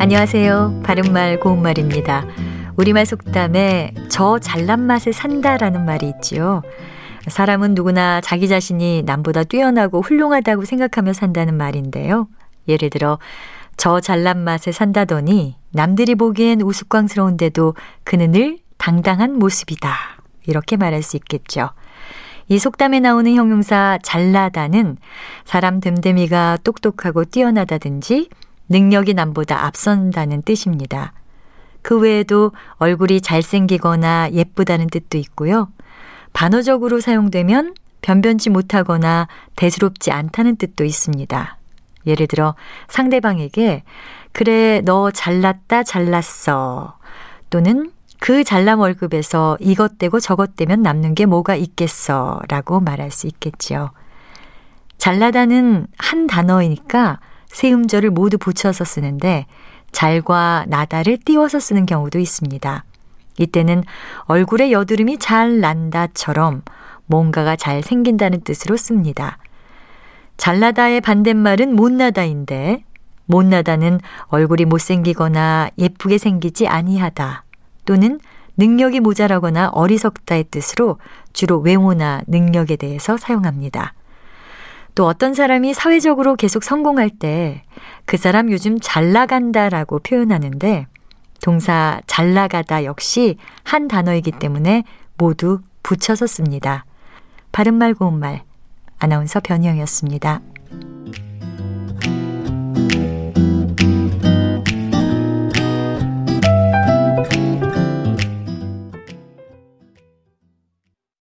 안녕하세요. 바른말 고운말입니다. 우리말 속담에 저 잘난 맛에 산다라는 말이 있지요. 사람은 누구나 자기 자신이 남보다 뛰어나고 훌륭하다고 생각하며 산다는 말인데요. 예를 들어 저 잘난 맛에 산다더니 남들이 보기엔 우스꽝스러운데도 그는 늘 당당한 모습이다. 이렇게 말할 수 있겠죠. 이 속담에 나오는 형용사 잘나다는 사람 됨됨이가 똑똑하고 뛰어나다든지 능력이 남보다 앞선다는 뜻입니다. 그 외에도 얼굴이 잘생기거나 예쁘다는 뜻도 있고요. 반어적으로 사용되면 변변치 못하거나 대수롭지 않다는 뜻도 있습니다. 예를 들어 상대방에게 그래 너 잘났다 잘났어 또는 그 잘남 월급에서 이것 떼고 저것 떼면 남는 게 뭐가 있겠어 라고 말할 수 있겠지요. 잘나다는 한 단어이니까 세 음절을 모두 붙여서 쓰는데 잘과 나다를 띄워서 쓰는 경우도 있습니다. 이때는 얼굴에 여드름이 잘 난다처럼 뭔가가 잘 생긴다는 뜻으로 씁니다. 잘나다의 반대말은 못나다인데 못나다는 얼굴이 못생기거나 예쁘게 생기지 아니하다 또는 능력이 모자라거나 어리석다의 뜻으로 주로 외모나 능력에 대해서 사용합니다. 또 어떤 사람이 사회적으로 계속 성공할 때 그 사람 요즘 잘 나간다라고 표현하는데 동사 잘 나가다 역시 한 단어이기 때문에 모두 붙여서 씁니다. 바른말 고운말 아나운서 변희영이었습니다.